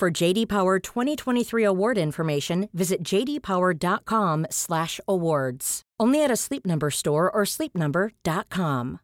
For JD Power 2023 award information, visit jdpower.com/awards. Only at a Sleep Number store or sleepnumber.com.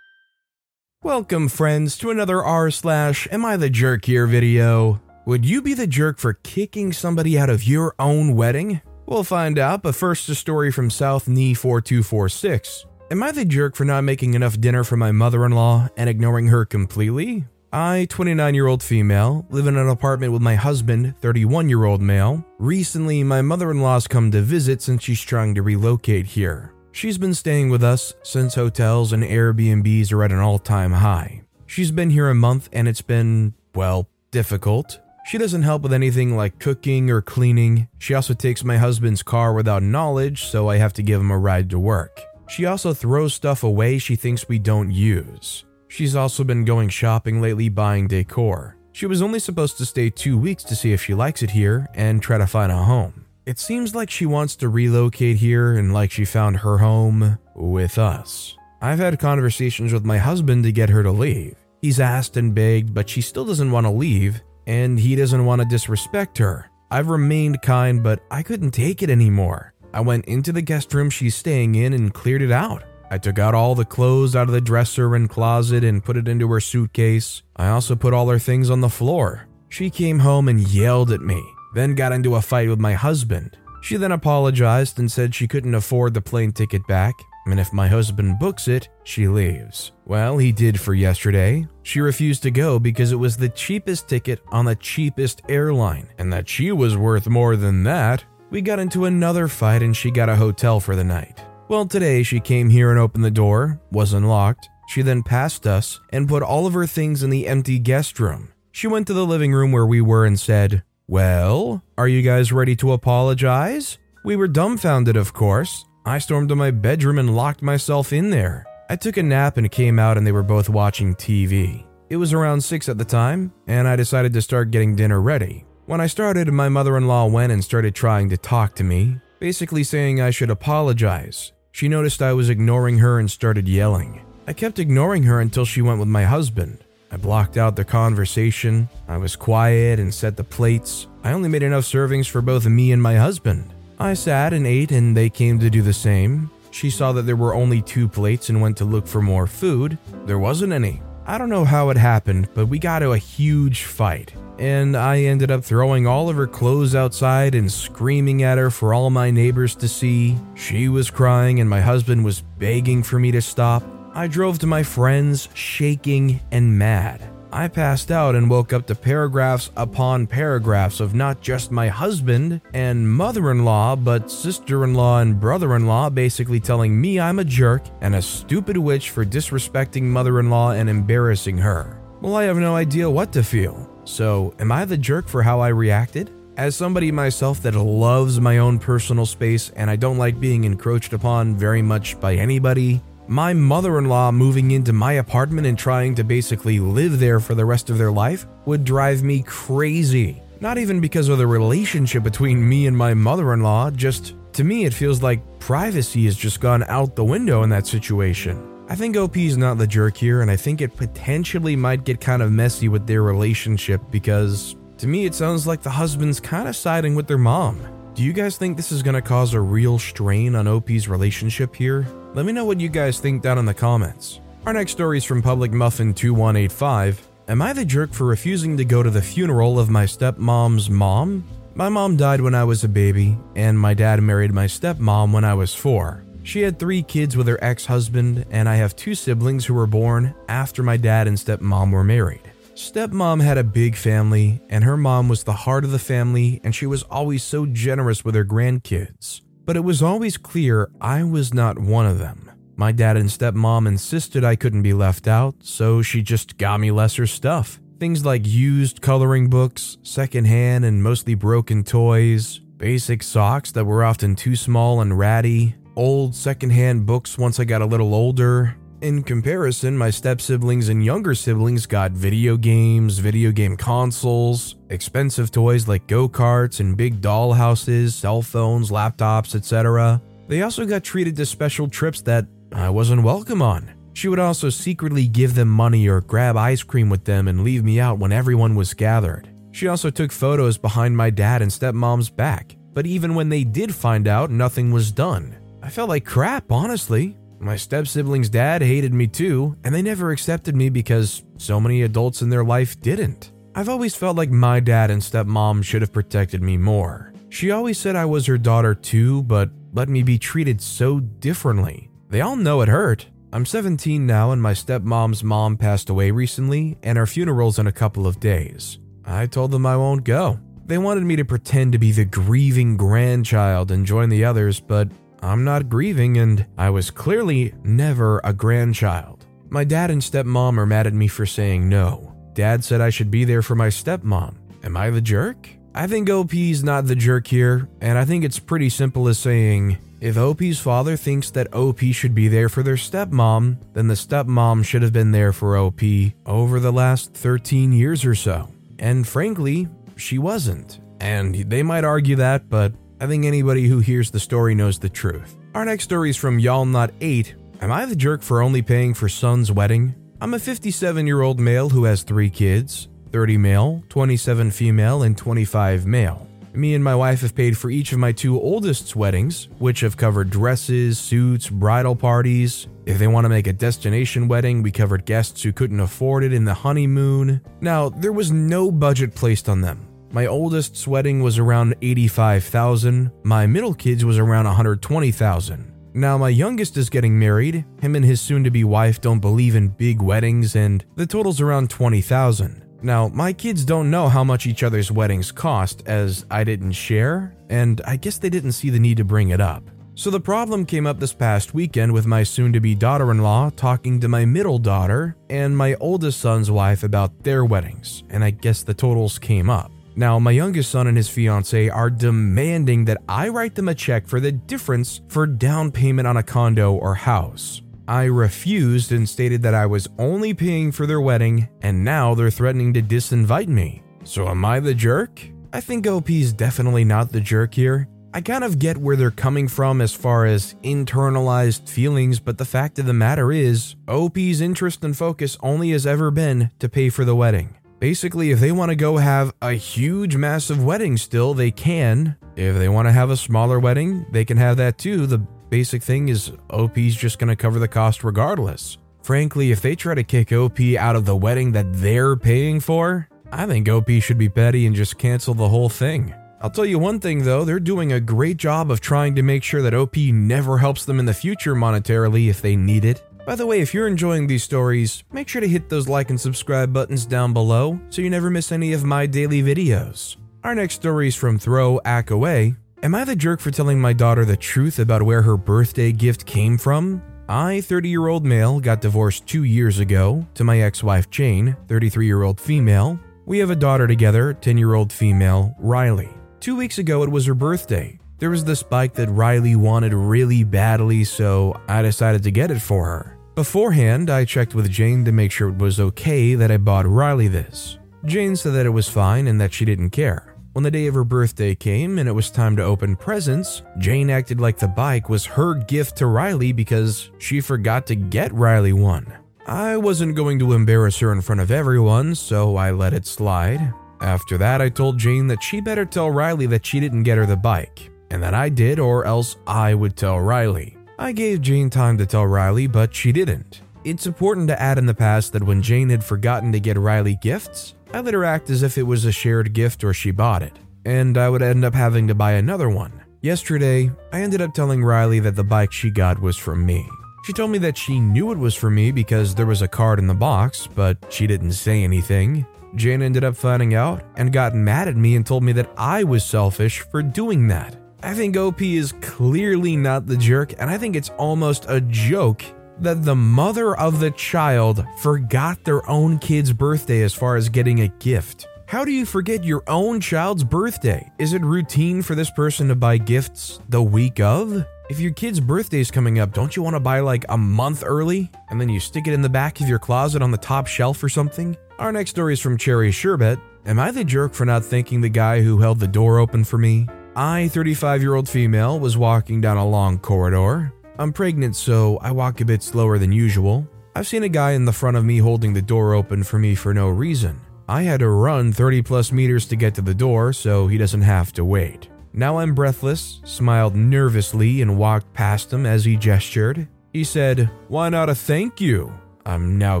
Welcome, friends, to another r slash Am I the Jerk here video. Would you be the jerk for kicking somebody out of your own wedding? We'll find out, but first, a story from South Knee 4246. Am I the jerk for not making enough dinner for my mother in law and ignoring her completely? I, 29 year old female, live in an apartment with my husband, 31 year old male. Recently, my mother in law's come to visit since she's trying to relocate here. She's been staying with us since hotels and Airbnbs are at an all time high. She's been here a month and it's been, well, difficult. She doesn't help with anything like cooking or cleaning. She also takes my husband's car without knowledge, so I have to give him a ride to work. She also throws stuff away she thinks we don't use. She's also been going shopping lately buying decor. She was only supposed to stay two weeks to see if she likes it here and try to find a home. It seems like she wants to relocate here and like she found her home with us. I've had conversations with my husband to get her to leave. He's asked and begged, but she still doesn't want to leave, and he doesn't want to disrespect her. I've remained kind, but I couldn't take it anymore. I went into the guest room she's staying in and cleared it out. I took out all the clothes out of the dresser and closet and put it into her suitcase. I also put all her things on the floor. She came home and yelled at me, then got into a fight with my husband. She then apologized and said she couldn't afford the plane ticket back, and if my husband books it, she leaves. Well, he did for yesterday. She refused to go because it was the cheapest ticket on the cheapest airline, and that she was worth more than that. We got into another fight and she got a hotel for the night. Well, today she came here and opened the door, was unlocked. She then passed us and put all of her things in the empty guest room. She went to the living room where we were and said, Well, are you guys ready to apologize? We were dumbfounded, of course. I stormed to my bedroom and locked myself in there. I took a nap and came out, and they were both watching TV. It was around 6 at the time, and I decided to start getting dinner ready. When I started, my mother in law went and started trying to talk to me, basically saying I should apologize. She noticed I was ignoring her and started yelling. I kept ignoring her until she went with my husband. I blocked out the conversation. I was quiet and set the plates. I only made enough servings for both me and my husband. I sat and ate, and they came to do the same. She saw that there were only two plates and went to look for more food. There wasn't any. I don't know how it happened, but we got to a huge fight and I ended up throwing all of her clothes outside and screaming at her for all my neighbors to see. She was crying, and my husband was begging for me to stop. I drove to my friends, shaking and mad. I passed out and woke up to paragraphs upon paragraphs of not just my husband and mother in law, but sister in law and brother in law basically telling me I'm a jerk and a stupid witch for disrespecting mother in law and embarrassing her. Well, I have no idea what to feel. So, am I the jerk for how I reacted? As somebody myself that loves my own personal space and I don't like being encroached upon very much by anybody, my mother in law moving into my apartment and trying to basically live there for the rest of their life would drive me crazy. Not even because of the relationship between me and my mother in law, just to me, it feels like privacy has just gone out the window in that situation. I think OP is not the jerk here, and I think it potentially might get kind of messy with their relationship because to me it sounds like the husband's kind of siding with their mom. Do you guys think this is going to cause a real strain on OP's relationship here? Let me know what you guys think down in the comments. Our next story is from Public Muffin 2185. Am I the jerk for refusing to go to the funeral of my stepmom's mom? My mom died when I was a baby, and my dad married my stepmom when I was four. She had three kids with her ex husband, and I have two siblings who were born after my dad and stepmom were married. Stepmom had a big family, and her mom was the heart of the family, and she was always so generous with her grandkids. But it was always clear I was not one of them. My dad and stepmom insisted I couldn't be left out, so she just got me lesser stuff Things like used coloring books, secondhand and mostly broken toys, basic socks that were often too small and ratty, old secondhand books once I got a little older. In comparison, my step siblings and younger siblings got video games, video game consoles, expensive toys like go karts and big doll houses, cell phones, laptops, etc. They also got treated to special trips that I wasn't welcome on. She would also secretly give them money or grab ice cream with them and leave me out when everyone was gathered. She also took photos behind my dad and stepmom's back, but even when they did find out, nothing was done. I felt like crap, honestly. My step sibling's dad hated me too, and they never accepted me because so many adults in their life didn't. I've always felt like my dad and stepmom should have protected me more. She always said I was her daughter too, but let me be treated so differently. They all know it hurt, I'm 17 now, and my stepmom's mom passed away recently, and her funeral's in a couple of days. I told them I won't go. They wanted me to pretend to be the grieving grandchild and join the others, but I'm not grieving, and I was clearly never a grandchild. My dad and stepmom are mad at me for saying no. Dad said I should be there for my stepmom. Am I the jerk? I think OP's not the jerk here, and I think it's pretty simple as saying, if OP's father thinks that OP should be there for their stepmom, then the stepmom should have been there for OP over the last 13 years or so. And frankly, she wasn't. And they might argue that, but I think anybody who hears the story knows the truth. Our next story is from Y'all Not 8. Am I the jerk for only paying for son's wedding? I'm a 57 year old male who has three kids 30 male, 27 female, and 25 male. Me and my wife have paid for each of my two oldest's weddings, which have covered dresses, suits, bridal parties. If they want to make a destination wedding, we covered guests who couldn't afford it in the honeymoon. Now, there was no budget placed on them. My oldest's wedding was around 85,000, my middle kid's was around 120,000. Now, my youngest is getting married. Him and his soon to be wife don't believe in big weddings, and the total's around 20,000. Now, my kids don't know how much each other's weddings cost, as I didn't share, and I guess they didn't see the need to bring it up. So the problem came up this past weekend with my soon to be daughter in law talking to my middle daughter and my oldest son's wife about their weddings, and I guess the totals came up. Now, my youngest son and his fiance are demanding that I write them a check for the difference for down payment on a condo or house. I refused and stated that I was only paying for their wedding, and now they're threatening to disinvite me. So am I the jerk? I think OP's definitely not the jerk here. I kind of get where they're coming from as far as internalized feelings, but the fact of the matter is, OP's interest and focus only has ever been to pay for the wedding. Basically, if they want to go have a huge, massive wedding still, they can. If they want to have a smaller wedding, they can have that too. The basic thing is OP's just going to cover the cost regardless. Frankly, if they try to kick OP out of the wedding that they're paying for, I think OP should be petty and just cancel the whole thing. I'll tell you one thing though, they're doing a great job of trying to make sure that OP never helps them in the future monetarily if they need it. By the way, if you're enjoying these stories, make sure to hit those like and subscribe buttons down below so you never miss any of my daily videos. Our next story is from Throw Ack Away, Am I the jerk for telling my daughter the truth about where her birthday gift came from? I, 30 year old male, got divorced two years ago to my ex wife Jane, 33 year old female. We have a daughter together, 10 year old female, Riley. Two weeks ago, it was her birthday. There was this bike that Riley wanted really badly, so I decided to get it for her. Beforehand, I checked with Jane to make sure it was okay that I bought Riley this. Jane said that it was fine and that she didn't care. When the day of her birthday came and it was time to open presents, Jane acted like the bike was her gift to Riley because she forgot to get Riley one. I wasn't going to embarrass her in front of everyone, so I let it slide. After that, I told Jane that she better tell Riley that she didn't get her the bike, and that I did, or else I would tell Riley. I gave Jane time to tell Riley, but she didn't. It's important to add in the past that when Jane had forgotten to get Riley gifts, I let her act as if it was a shared gift or she bought it, and I would end up having to buy another one. Yesterday, I ended up telling Riley that the bike she got was from me. She told me that she knew it was for me because there was a card in the box, but she didn't say anything. Jane ended up finding out and got mad at me and told me that I was selfish for doing that. I think OP is clearly not the jerk, and I think it's almost a joke that the mother of the child forgot their own kid's birthday as far as getting a gift. How do you forget your own child's birthday? Is it routine for this person to buy gifts the week of? If your kid's birthday is coming up, don't you want to buy like a month early and then you stick it in the back of your closet on the top shelf or something? Our next story is from Cherry Sherbet. Am I the jerk for not thanking the guy who held the door open for me? I, 35 year old female, was walking down a long corridor. I'm pregnant, so I walk a bit slower than usual. I've seen a guy in the front of me holding the door open for me for no reason. I had to run 30 plus meters to get to the door so he doesn't have to wait. Now I'm breathless, smiled nervously, and walked past him as he gestured. He said, Why not a thank you? I'm now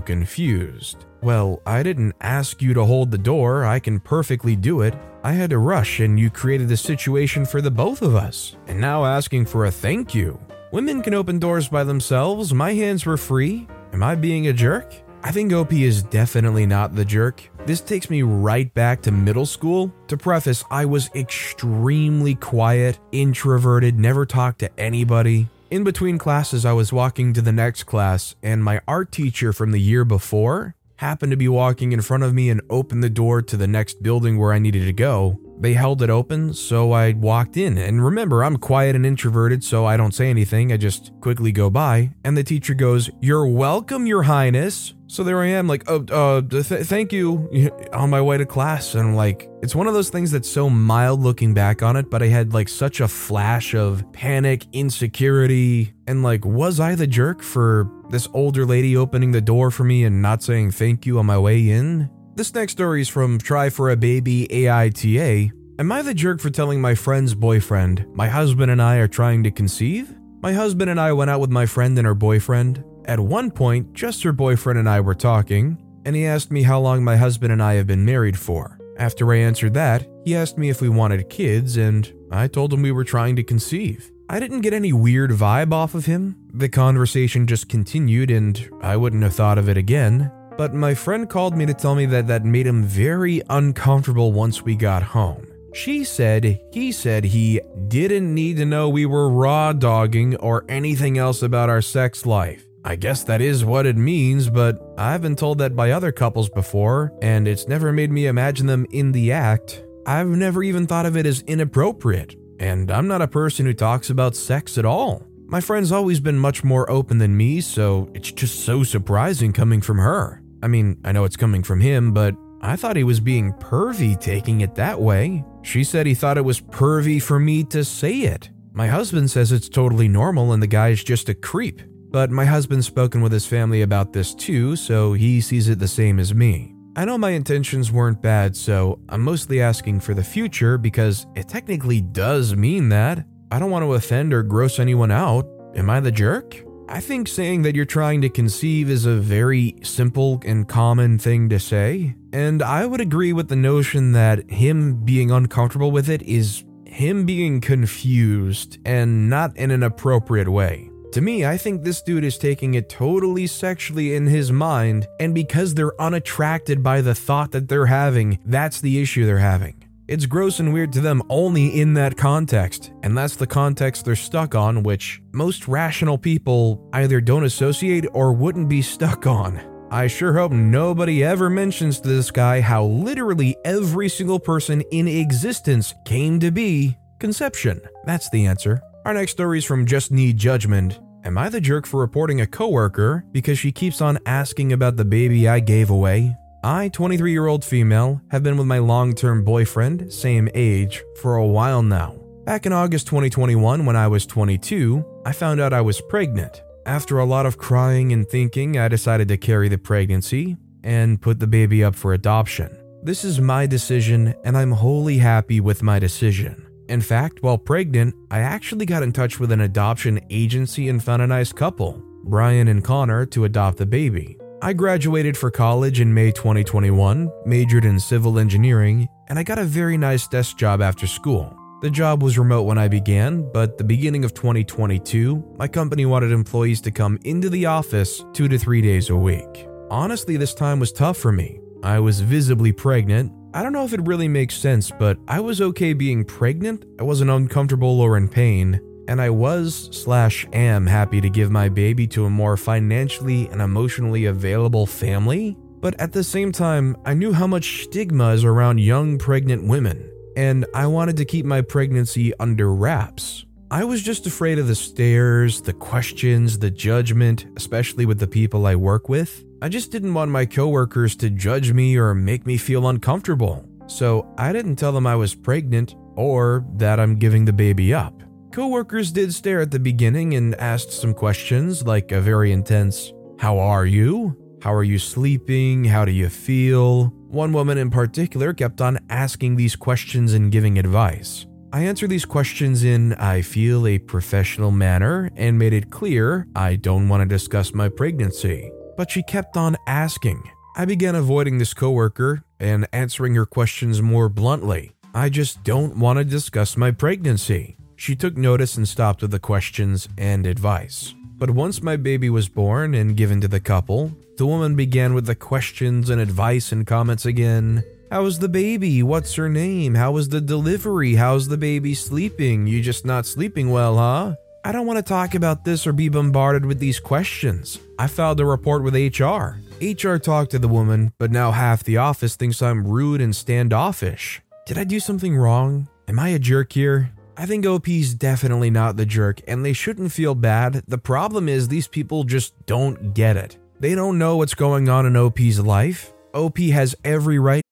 confused. Well, I didn't ask you to hold the door, I can perfectly do it. I had to rush, and you created a situation for the both of us. And now asking for a thank you. Women can open doors by themselves, my hands were free. Am I being a jerk? I think OP is definitely not the jerk. This takes me right back to middle school. To preface, I was extremely quiet, introverted, never talked to anybody. In between classes, I was walking to the next class, and my art teacher from the year before happened to be walking in front of me and opened the door to the next building where I needed to go. They held it open, so I walked in. And remember, I'm quiet and introverted, so I don't say anything. I just quickly go by. And the teacher goes, You're welcome, Your Highness. So there I am, like, oh, uh, th- thank you, on my way to class. And I'm like, it's one of those things that's so mild looking back on it, but I had like such a flash of panic, insecurity, and like, was I the jerk for this older lady opening the door for me and not saying thank you on my way in? This next story is from Try for a Baby AITA. Am I the jerk for telling my friend's boyfriend, my husband and I are trying to conceive? My husband and I went out with my friend and her boyfriend. At one point, just her boyfriend and I were talking, and he asked me how long my husband and I have been married for. After I answered that, he asked me if we wanted kids, and I told him we were trying to conceive. I didn't get any weird vibe off of him. The conversation just continued, and I wouldn't have thought of it again. But my friend called me to tell me that that made him very uncomfortable once we got home. She said he said he didn't need to know we were raw dogging or anything else about our sex life. I guess that is what it means, but I've been told that by other couples before, and it's never made me imagine them in the act. I've never even thought of it as inappropriate, and I'm not a person who talks about sex at all. My friend's always been much more open than me, so it's just so surprising coming from her. I mean, I know it's coming from him, but I thought he was being pervy taking it that way. She said he thought it was pervy for me to say it. My husband says it's totally normal and the guy's just a creep. But my husband's spoken with his family about this too, so he sees it the same as me. I know my intentions weren't bad, so I'm mostly asking for the future because it technically does mean that. I don't want to offend or gross anyone out. Am I the jerk? I think saying that you're trying to conceive is a very simple and common thing to say, and I would agree with the notion that him being uncomfortable with it is him being confused and not in an appropriate way. To me, I think this dude is taking it totally sexually in his mind, and because they're unattracted by the thought that they're having, that's the issue they're having. It's gross and weird to them only in that context, and that's the context they're stuck on, which most rational people either don't associate or wouldn't be stuck on. I sure hope nobody ever mentions to this guy how literally every single person in existence came to be conception. That's the answer. Our next story is from Just Need Judgment. Am I the jerk for reporting a coworker because she keeps on asking about the baby I gave away? I, 23 year old female, have been with my long term boyfriend, same age, for a while now. Back in August 2021, when I was 22, I found out I was pregnant. After a lot of crying and thinking, I decided to carry the pregnancy and put the baby up for adoption. This is my decision, and I'm wholly happy with my decision. In fact, while pregnant, I actually got in touch with an adoption agency and found a nice couple, Brian and Connor, to adopt the baby. I graduated for college in May 2021, majored in civil engineering, and I got a very nice desk job after school. The job was remote when I began, but the beginning of 2022, my company wanted employees to come into the office two to three days a week. Honestly, this time was tough for me. I was visibly pregnant. I don't know if it really makes sense, but I was okay being pregnant. I wasn't uncomfortable or in pain. And I was slash am happy to give my baby to a more financially and emotionally available family. But at the same time, I knew how much stigma is around young pregnant women, and I wanted to keep my pregnancy under wraps. I was just afraid of the stares, the questions, the judgment, especially with the people I work with. I just didn't want my coworkers to judge me or make me feel uncomfortable. So I didn't tell them I was pregnant or that I'm giving the baby up. Coworkers did stare at the beginning and asked some questions like a very intense, How are you? How are you sleeping? How do you feel? One woman in particular kept on asking these questions and giving advice. I answered these questions in I feel a professional manner and made it clear I don't want to discuss my pregnancy. But she kept on asking. I began avoiding this coworker and answering her questions more bluntly. I just don't want to discuss my pregnancy. She took notice and stopped with the questions and advice. But once my baby was born and given to the couple, the woman began with the questions and advice and comments again. How's the baby? What's her name? How was the delivery? How's the baby sleeping? You just not sleeping well, huh? I don't want to talk about this or be bombarded with these questions. I filed a report with HR. HR talked to the woman, but now half the office thinks I'm rude and standoffish. Did I do something wrong? Am I a jerk here? I think OP's definitely not the jerk, and they shouldn't feel bad. The problem is these people just don't get it. They don't know what's going on in OP's life. OP has every right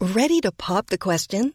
Ready to pop the question?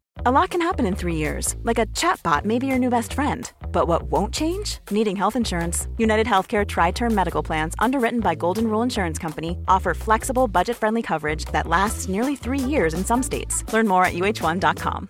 A lot can happen in three years, like a chatbot may be your new best friend. But what won't change? Needing health insurance. United Healthcare Tri Term Medical Plans, underwritten by Golden Rule Insurance Company, offer flexible, budget friendly coverage that lasts nearly three years in some states. Learn more at uh1.com.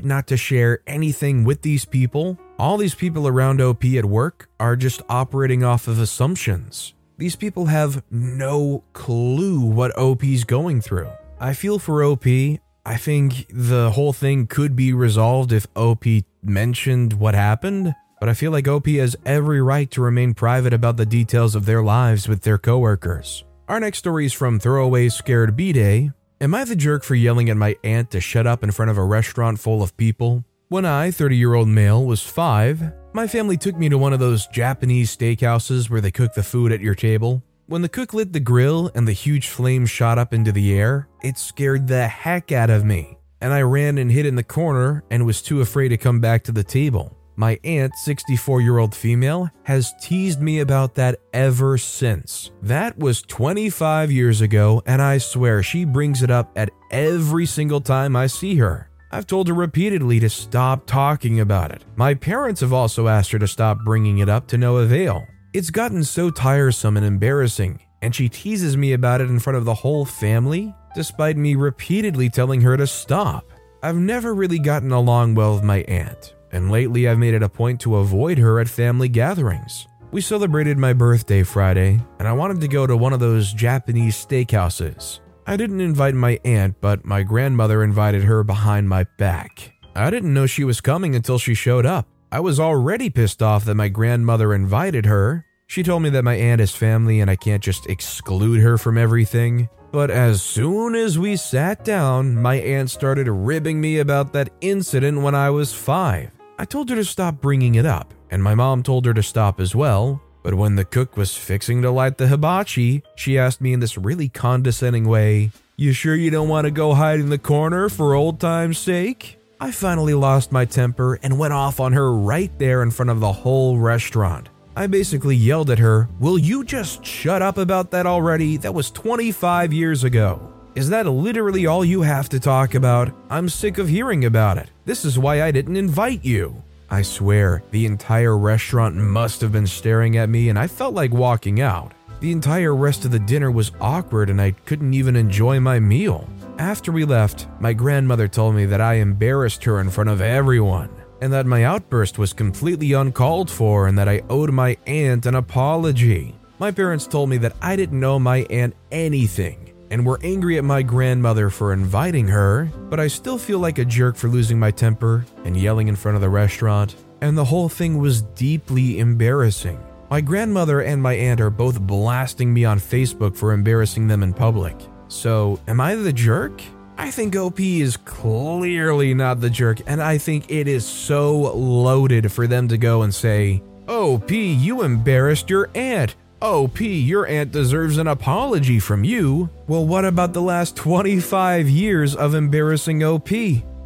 not to share anything with these people. All these people around OP at work are just operating off of assumptions. These people have no clue what OP's going through. I feel for OP. I think the whole thing could be resolved if OP mentioned what happened, but I feel like OP has every right to remain private about the details of their lives with their coworkers. Our next story is from Throwaway Scared B Day. Am I the jerk for yelling at my aunt to shut up in front of a restaurant full of people? When I, 30 year old male, was five, my family took me to one of those Japanese steakhouses where they cook the food at your table. When the cook lit the grill and the huge flame shot up into the air, it scared the heck out of me, and I ran and hid in the corner and was too afraid to come back to the table. My aunt, 64 year old female, has teased me about that ever since. That was 25 years ago, and I swear she brings it up at every single time I see her. I've told her repeatedly to stop talking about it. My parents have also asked her to stop bringing it up to no avail. It's gotten so tiresome and embarrassing, and she teases me about it in front of the whole family, despite me repeatedly telling her to stop. I've never really gotten along well with my aunt, and lately I've made it a point to avoid her at family gatherings. We celebrated my birthday Friday, and I wanted to go to one of those Japanese steakhouses. I didn't invite my aunt, but my grandmother invited her behind my back. I didn't know she was coming until she showed up. I was already pissed off that my grandmother invited her. She told me that my aunt is family and I can't just exclude her from everything. But as soon as we sat down, my aunt started ribbing me about that incident when I was five. I told her to stop bringing it up, and my mom told her to stop as well. But when the cook was fixing to light the hibachi, she asked me in this really condescending way, You sure you don't want to go hide in the corner for old time's sake? I finally lost my temper and went off on her right there in front of the whole restaurant. I basically yelled at her, Will you just shut up about that already? That was 25 years ago. Is that literally all you have to talk about? I'm sick of hearing about it. This is why I didn't invite you. I swear, the entire restaurant must have been staring at me and I felt like walking out. The entire rest of the dinner was awkward and I couldn't even enjoy my meal. After we left, my grandmother told me that I embarrassed her in front of everyone, and that my outburst was completely uncalled for and that I owed my aunt an apology. My parents told me that I didn't know my aunt anything and were angry at my grandmother for inviting her, but I still feel like a jerk for losing my temper and yelling in front of the restaurant, and the whole thing was deeply embarrassing. My grandmother and my aunt are both blasting me on Facebook for embarrassing them in public. So, am I the jerk? I think OP is clearly not the jerk, and I think it is so loaded for them to go and say, OP, you embarrassed your aunt. OP, your aunt deserves an apology from you. Well, what about the last 25 years of embarrassing OP?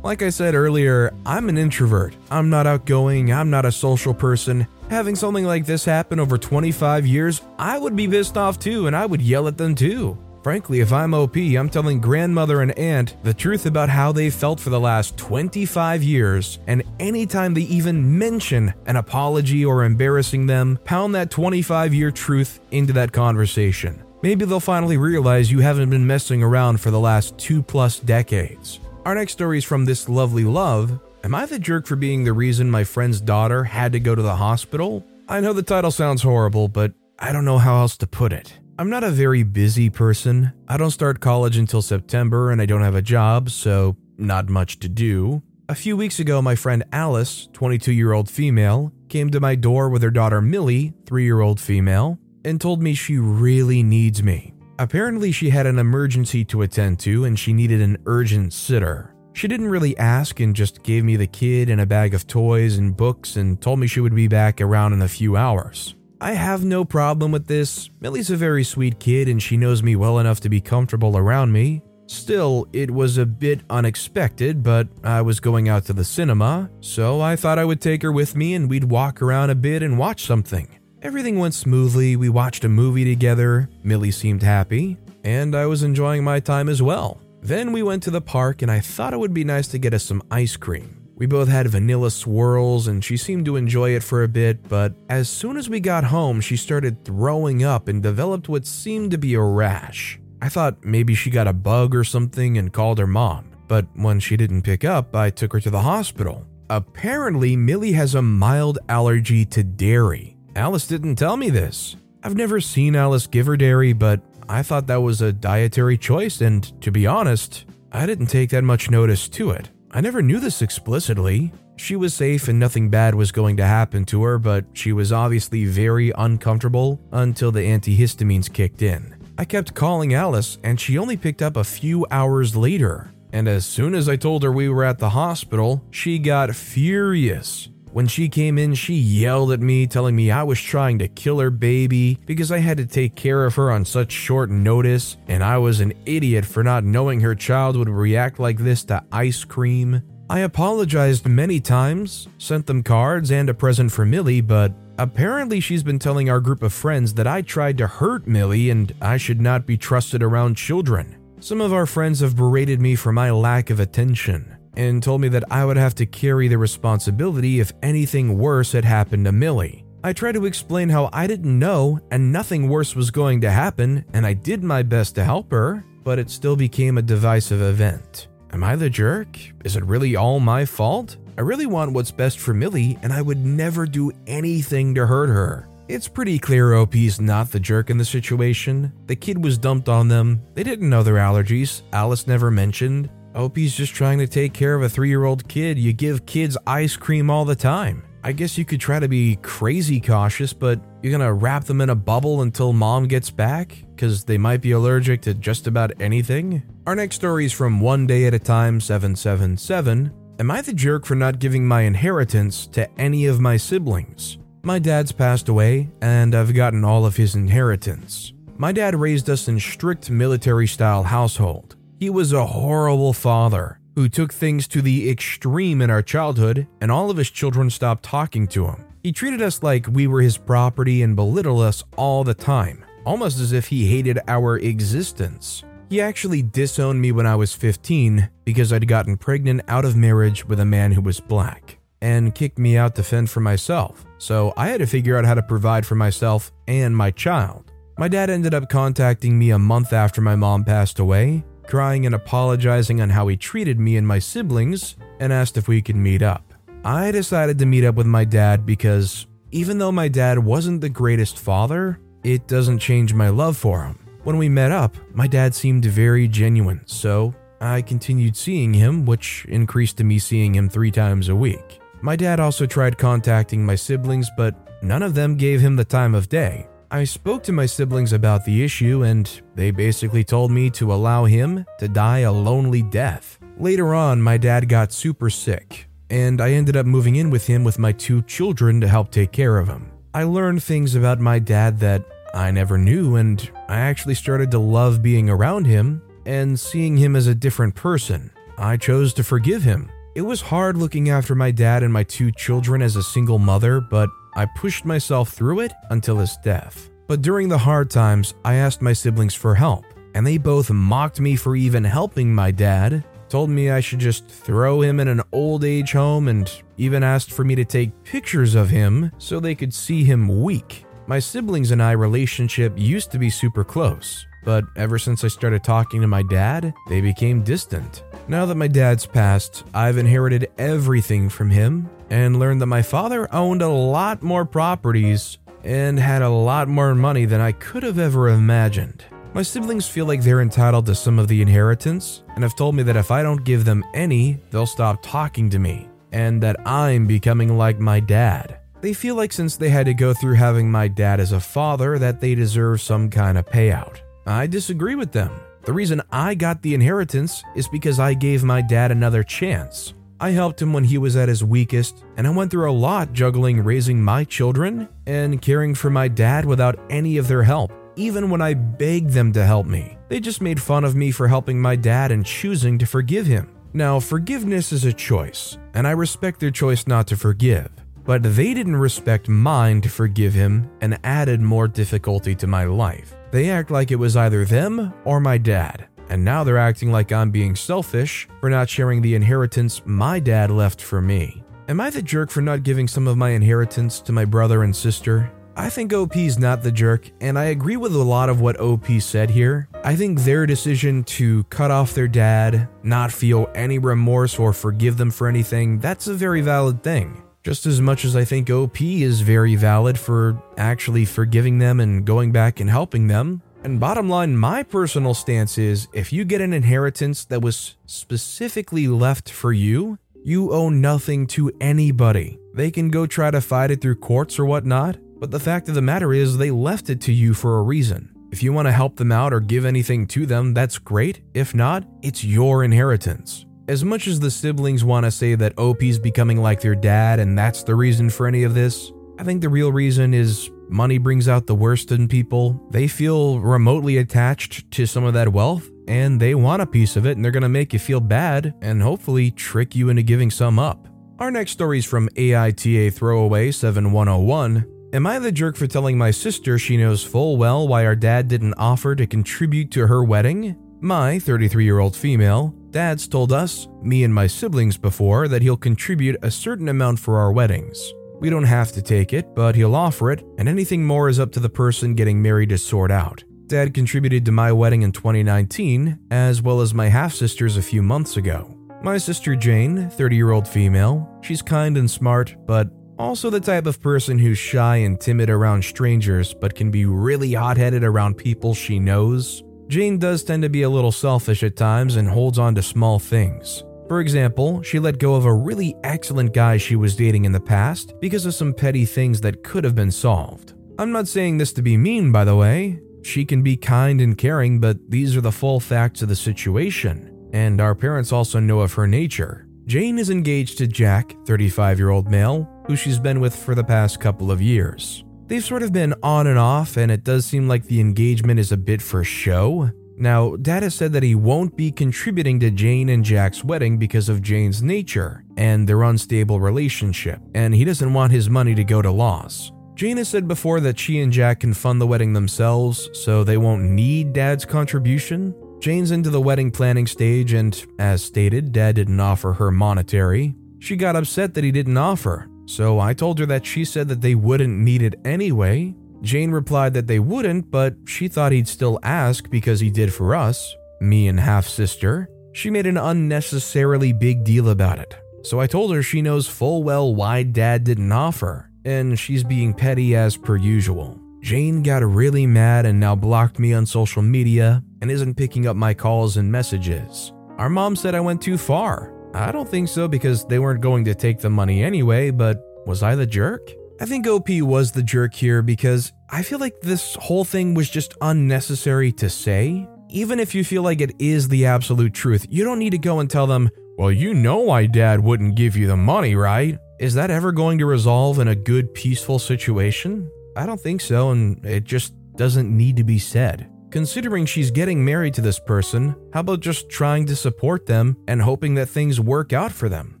Like I said earlier, I'm an introvert. I'm not outgoing, I'm not a social person. Having something like this happen over 25 years, I would be pissed off too, and I would yell at them too. Frankly, if I'm OP, I'm telling grandmother and aunt the truth about how they felt for the last 25 years, and anytime they even mention an apology or embarrassing them, pound that 25 year truth into that conversation. Maybe they'll finally realize you haven't been messing around for the last two plus decades. Our next story is from this lovely love. Am I the jerk for being the reason my friend's daughter had to go to the hospital? I know the title sounds horrible, but I don't know how else to put it. I'm not a very busy person. I don't start college until September and I don't have a job, so not much to do. A few weeks ago, my friend Alice, 22 year old female, came to my door with her daughter Millie, 3 year old female, and told me she really needs me. Apparently, she had an emergency to attend to and she needed an urgent sitter. She didn't really ask and just gave me the kid and a bag of toys and books and told me she would be back around in a few hours. I have no problem with this. Millie's a very sweet kid and she knows me well enough to be comfortable around me. Still, it was a bit unexpected, but I was going out to the cinema, so I thought I would take her with me and we'd walk around a bit and watch something. Everything went smoothly, we watched a movie together, Millie seemed happy, and I was enjoying my time as well. Then we went to the park and I thought it would be nice to get us some ice cream. We both had vanilla swirls and she seemed to enjoy it for a bit, but as soon as we got home, she started throwing up and developed what seemed to be a rash. I thought maybe she got a bug or something and called her mom, but when she didn't pick up, I took her to the hospital. Apparently, Millie has a mild allergy to dairy. Alice didn't tell me this. I've never seen Alice give her dairy, but I thought that was a dietary choice, and to be honest, I didn't take that much notice to it. I never knew this explicitly. She was safe and nothing bad was going to happen to her, but she was obviously very uncomfortable until the antihistamines kicked in. I kept calling Alice, and she only picked up a few hours later. And as soon as I told her we were at the hospital, she got furious. When she came in, she yelled at me, telling me I was trying to kill her baby because I had to take care of her on such short notice, and I was an idiot for not knowing her child would react like this to ice cream. I apologized many times, sent them cards and a present for Millie, but apparently she's been telling our group of friends that I tried to hurt Millie and I should not be trusted around children. Some of our friends have berated me for my lack of attention and told me that I would have to carry the responsibility if anything worse had happened to Millie. I tried to explain how I didn't know and nothing worse was going to happen, and I did my best to help her, but it still became a divisive event. Am I the jerk? Is it really all my fault? I really want what's best for Millie, and I would never do anything to hurt her. It's pretty clear OP's not the jerk in the situation. The kid was dumped on them, they didn't know their allergies, Alice never mentioned, OP's just trying to take care of a three year old kid. You give kids ice cream all the time. I guess you could try to be crazy cautious, but you're gonna wrap them in a bubble until mom gets back? Because they might be allergic to just about anything? Our next story is from One Day at a Time 777. Am I the jerk for not giving my inheritance to any of my siblings? My dad's passed away, and I've gotten all of his inheritance. My dad raised us in strict military style household. He was a horrible father who took things to the extreme in our childhood, and all of his children stopped talking to him. He treated us like we were his property and belittled us all the time, almost as if he hated our existence. He actually disowned me when I was 15 because I'd gotten pregnant out of marriage with a man who was black, and kicked me out to fend for myself. So I had to figure out how to provide for myself and my child. My dad ended up contacting me a month after my mom passed away crying and apologizing on how he treated me and my siblings, and asked if we could meet up. I decided to meet up with my dad because even though my dad wasn't the greatest father, it doesn't change my love for him. When we met up, my dad seemed very genuine, so I continued seeing him, which increased to me seeing him three times a week. My dad also tried contacting my siblings, but none of them gave him the time of day. I spoke to my siblings about the issue, and they basically told me to allow him to die a lonely death. Later on, my dad got super sick, and I ended up moving in with him with my two children to help take care of him. I learned things about my dad that I never knew, and I actually started to love being around him and seeing him as a different person. I chose to forgive him. It was hard looking after my dad and my two children as a single mother, but I pushed myself through it until his death. But during the hard times, I asked my siblings for help, and they both mocked me for even helping my dad, told me I should just throw him in an old age home, and even asked for me to take pictures of him so they could see him weak. My siblings and I relationship used to be super close, but ever since I started talking to my dad, they became distant. Now that my dad's passed, I've inherited everything from him and learned that my father owned a lot more properties and had a lot more money than I could have ever imagined. My siblings feel like they're entitled to some of the inheritance and have told me that if I don't give them any, they'll stop talking to me and that I'm becoming like my dad. They feel like since they had to go through having my dad as a father that they deserve some kind of payout. I disagree with them. The reason I got the inheritance is because I gave my dad another chance. I helped him when he was at his weakest, and I went through a lot juggling raising my children and caring for my dad without any of their help, even when I begged them to help me. They just made fun of me for helping my dad and choosing to forgive him. Now, forgiveness is a choice, and I respect their choice not to forgive but they didn't respect mine to forgive him and added more difficulty to my life. They act like it was either them or my dad, and now they're acting like I'm being selfish for not sharing the inheritance my dad left for me. Am I the jerk for not giving some of my inheritance to my brother and sister? I think OP's not the jerk, and I agree with a lot of what OP said here. I think their decision to cut off their dad, not feel any remorse or forgive them for anything, that's a very valid thing. Just as much as I think OP is very valid for actually forgiving them and going back and helping them. And bottom line, my personal stance is if you get an inheritance that was specifically left for you, you owe nothing to anybody. They can go try to fight it through courts or whatnot, but the fact of the matter is they left it to you for a reason. If you want to help them out or give anything to them, that's great. If not, it's your inheritance. As much as the siblings want to say that OP's becoming like their dad and that's the reason for any of this, I think the real reason is money brings out the worst in people. They feel remotely attached to some of that wealth and they want a piece of it and they're going to make you feel bad and hopefully trick you into giving some up. Our next story is from AITA Throwaway 7101. Am I the jerk for telling my sister she knows full well why our dad didn't offer to contribute to her wedding? My 33 year old female Dad's told us, me and my siblings before, that he'll contribute a certain amount for our weddings. We don't have to take it, but he'll offer it, and anything more is up to the person getting married to sort out. Dad contributed to my wedding in 2019, as well as my half sister's a few months ago. My sister Jane, 30 year old female, she's kind and smart, but also the type of person who's shy and timid around strangers, but can be really hot headed around people she knows. Jane does tend to be a little selfish at times and holds on to small things. For example, she let go of a really excellent guy she was dating in the past because of some petty things that could have been solved. I'm not saying this to be mean, by the way. She can be kind and caring, but these are the full facts of the situation, and our parents also know of her nature. Jane is engaged to Jack, 35 year old male, who she's been with for the past couple of years. They've sort of been on and off, and it does seem like the engagement is a bit for show. Now, Dad has said that he won't be contributing to Jane and Jack's wedding because of Jane's nature and their unstable relationship, and he doesn't want his money to go to loss. Jane has said before that she and Jack can fund the wedding themselves, so they won't need Dad's contribution. Jane's into the wedding planning stage, and as stated, Dad didn't offer her monetary. She got upset that he didn't offer, so I told her that she said that they wouldn't need it anyway. Jane replied that they wouldn't, but she thought he'd still ask because he did for us, me and half sister. She made an unnecessarily big deal about it. So I told her she knows full well why dad didn't offer, and she's being petty as per usual. Jane got really mad and now blocked me on social media and isn't picking up my calls and messages. Our mom said I went too far. I don't think so because they weren't going to take the money anyway, but was I the jerk? I think OP was the jerk here because I feel like this whole thing was just unnecessary to say. Even if you feel like it is the absolute truth, you don't need to go and tell them, well, you know why dad wouldn't give you the money, right? Is that ever going to resolve in a good, peaceful situation? I don't think so, and it just doesn't need to be said. Considering she's getting married to this person, how about just trying to support them and hoping that things work out for them?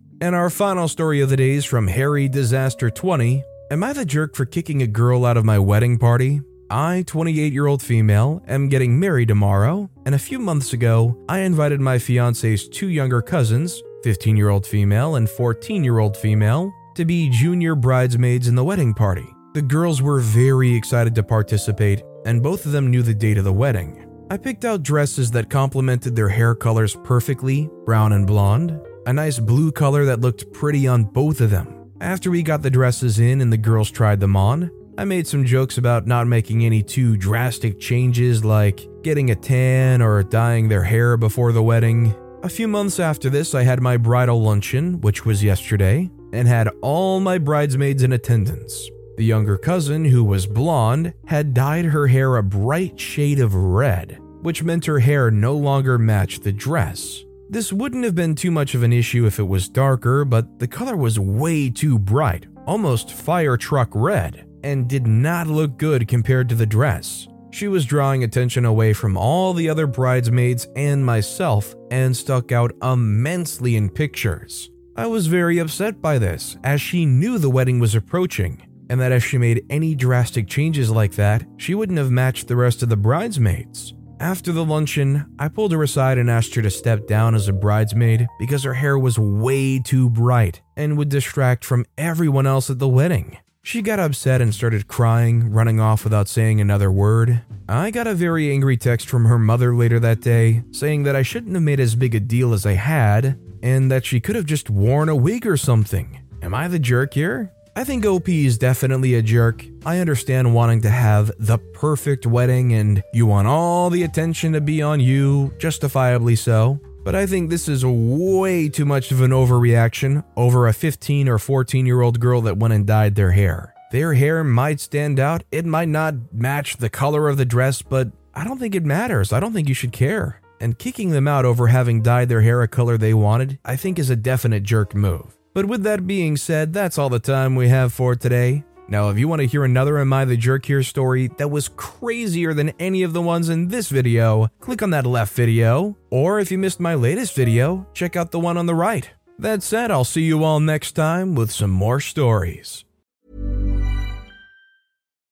And our final story of the day is from Harry Disaster 20. Am I the jerk for kicking a girl out of my wedding party? I, 28 year old female, am getting married tomorrow, and a few months ago, I invited my fiance's two younger cousins, 15 year old female and 14 year old female, to be junior bridesmaids in the wedding party. The girls were very excited to participate, and both of them knew the date of the wedding. I picked out dresses that complemented their hair colors perfectly brown and blonde, a nice blue color that looked pretty on both of them. After we got the dresses in and the girls tried them on, I made some jokes about not making any too drastic changes like getting a tan or dyeing their hair before the wedding. A few months after this, I had my bridal luncheon, which was yesterday, and had all my bridesmaids in attendance. The younger cousin, who was blonde, had dyed her hair a bright shade of red, which meant her hair no longer matched the dress. This wouldn't have been too much of an issue if it was darker, but the color was way too bright, almost fire truck red, and did not look good compared to the dress. She was drawing attention away from all the other bridesmaids and myself and stuck out immensely in pictures. I was very upset by this, as she knew the wedding was approaching and that if she made any drastic changes like that, she wouldn't have matched the rest of the bridesmaids. After the luncheon, I pulled her aside and asked her to step down as a bridesmaid because her hair was way too bright and would distract from everyone else at the wedding. She got upset and started crying, running off without saying another word. I got a very angry text from her mother later that day saying that I shouldn't have made as big a deal as I had and that she could have just worn a wig or something. Am I the jerk here? I think OP is definitely a jerk. I understand wanting to have the perfect wedding and you want all the attention to be on you, justifiably so. But I think this is way too much of an overreaction over a 15 or 14 year old girl that went and dyed their hair. Their hair might stand out, it might not match the color of the dress, but I don't think it matters. I don't think you should care. And kicking them out over having dyed their hair a color they wanted, I think is a definite jerk move. But with that being said, that's all the time we have for today. Now, if you want to hear another Am I the Jerk Here story that was crazier than any of the ones in this video, click on that left video. Or if you missed my latest video, check out the one on the right. That said, I'll see you all next time with some more stories.